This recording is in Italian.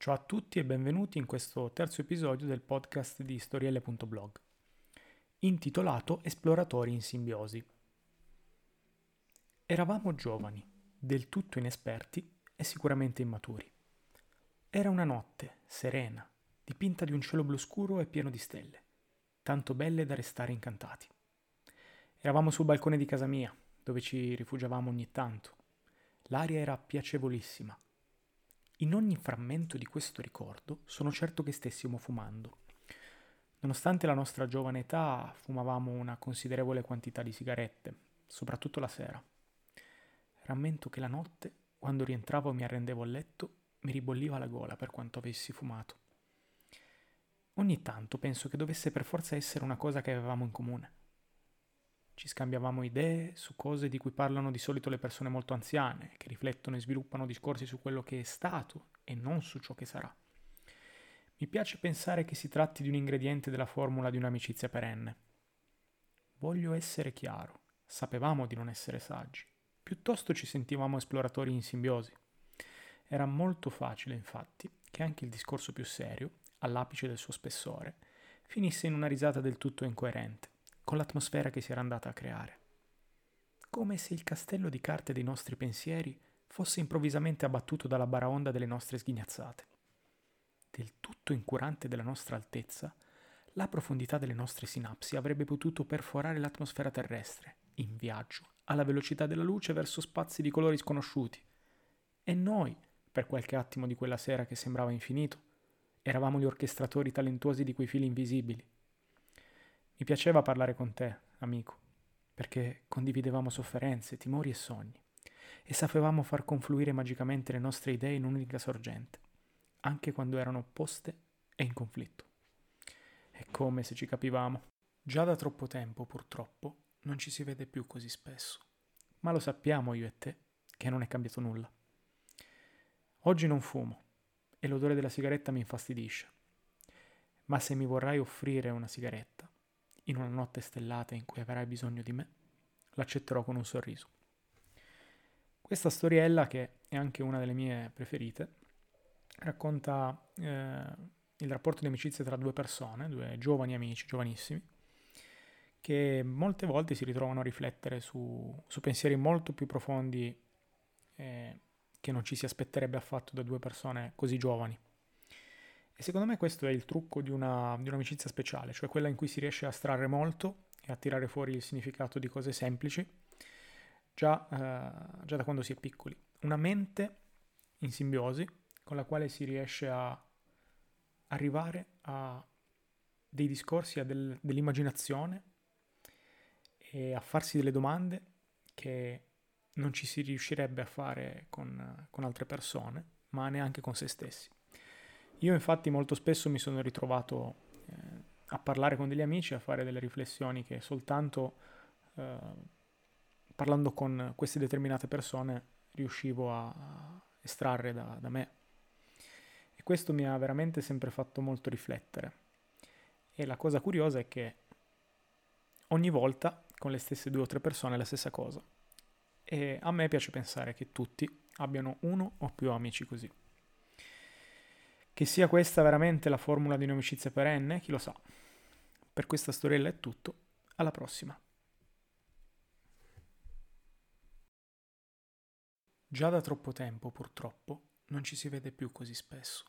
Ciao a tutti e benvenuti in questo terzo episodio del podcast di storielle.blog, intitolato Esploratori in simbiosi. Eravamo giovani, del tutto inesperti e sicuramente immaturi. Era una notte serena, dipinta di un cielo blu scuro e pieno di stelle, tanto belle da restare incantati. Eravamo sul balcone di casa mia, dove ci rifugiavamo ogni tanto. L'aria era piacevolissima in ogni frammento di questo ricordo sono certo che stessimo fumando. Nonostante la nostra giovane età, fumavamo una considerevole quantità di sigarette, soprattutto la sera. Rammento che la notte, quando rientravo e mi arrendevo a letto, mi ribolliva la gola per quanto avessi fumato. Ogni tanto penso che dovesse per forza essere una cosa che avevamo in comune. Ci scambiavamo idee su cose di cui parlano di solito le persone molto anziane, che riflettono e sviluppano discorsi su quello che è stato e non su ciò che sarà. Mi piace pensare che si tratti di un ingrediente della formula di un'amicizia perenne. Voglio essere chiaro, sapevamo di non essere saggi, piuttosto ci sentivamo esploratori in simbiosi. Era molto facile, infatti, che anche il discorso più serio, all'apice del suo spessore, finisse in una risata del tutto incoerente con l'atmosfera che si era andata a creare. Come se il castello di carte dei nostri pensieri fosse improvvisamente abbattuto dalla baraonda delle nostre sghignazzate. Del tutto incurante della nostra altezza, la profondità delle nostre sinapsi avrebbe potuto perforare l'atmosfera terrestre, in viaggio, alla velocità della luce verso spazi di colori sconosciuti. E noi, per qualche attimo di quella sera che sembrava infinito, eravamo gli orchestratori talentuosi di quei fili invisibili, mi piaceva parlare con te, amico, perché condividevamo sofferenze, timori e sogni, e sapevamo far confluire magicamente le nostre idee in un'unica sorgente, anche quando erano opposte e in conflitto. È come se ci capivamo. Già da troppo tempo, purtroppo, non ci si vede più così spesso, ma lo sappiamo io e te che non è cambiato nulla. Oggi non fumo e l'odore della sigaretta mi infastidisce, ma se mi vorrai offrire una sigaretta, in una notte stellata in cui avrai bisogno di me, l'accetterò con un sorriso. Questa storiella, che è anche una delle mie preferite, racconta eh, il rapporto di amicizia tra due persone, due giovani amici, giovanissimi, che molte volte si ritrovano a riflettere su, su pensieri molto più profondi eh, che non ci si aspetterebbe affatto da due persone così giovani. E secondo me questo è il trucco di, una, di un'amicizia speciale, cioè quella in cui si riesce a strarre molto e a tirare fuori il significato di cose semplici, già, eh, già da quando si è piccoli. Una mente in simbiosi con la quale si riesce a arrivare a dei discorsi, a del, dell'immaginazione e a farsi delle domande che non ci si riuscirebbe a fare con, con altre persone, ma neanche con se stessi. Io infatti molto spesso mi sono ritrovato eh, a parlare con degli amici, a fare delle riflessioni che soltanto eh, parlando con queste determinate persone riuscivo a, estrarre da, da me. E questo mi ha veramente sempre fatto molto riflettere. E la cosa curiosa è che ogni volta con le stesse due o tre persone è la stessa cosa. E a me piace pensare che tutti abbiano uno o più amici così. Che sia questa veramente la formula di un'amicizia perenne, chi lo sa. Per questa storiella è tutto, alla prossima. Già da troppo tempo, purtroppo, non ci si vede più così spesso.